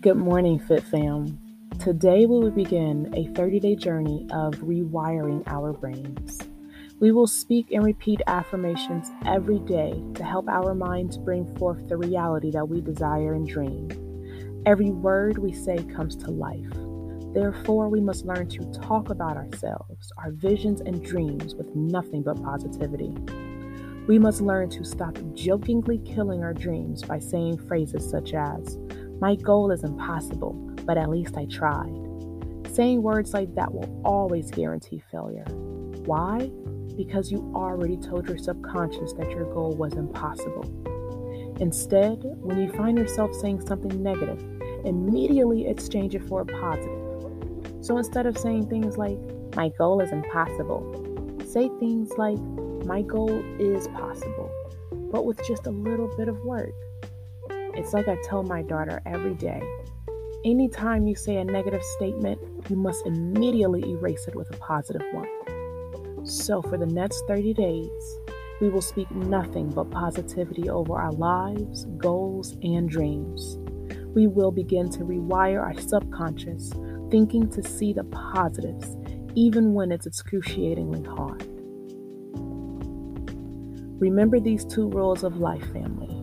Good morning, Fit Fam. Today we will begin a 30 day journey of rewiring our brains. We will speak and repeat affirmations every day to help our minds bring forth the reality that we desire and dream. Every word we say comes to life. Therefore, we must learn to talk about ourselves, our visions, and dreams with nothing but positivity. We must learn to stop jokingly killing our dreams by saying phrases such as, my goal is impossible, but at least I tried. Saying words like that will always guarantee failure. Why? Because you already told your subconscious that your goal was impossible. Instead, when you find yourself saying something negative, immediately exchange it for a positive. So instead of saying things like, my goal is impossible, say things like, my goal is possible, but with just a little bit of work. It's like I tell my daughter every day anytime you say a negative statement, you must immediately erase it with a positive one. So, for the next 30 days, we will speak nothing but positivity over our lives, goals, and dreams. We will begin to rewire our subconscious, thinking to see the positives, even when it's excruciatingly hard. Remember these two rules of life, family.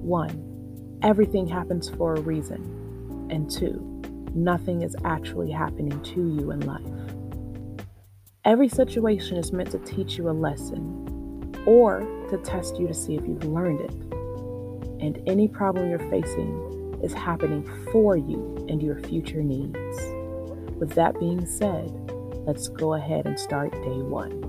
One, everything happens for a reason. And two, nothing is actually happening to you in life. Every situation is meant to teach you a lesson or to test you to see if you've learned it. And any problem you're facing is happening for you and your future needs. With that being said, let's go ahead and start day one.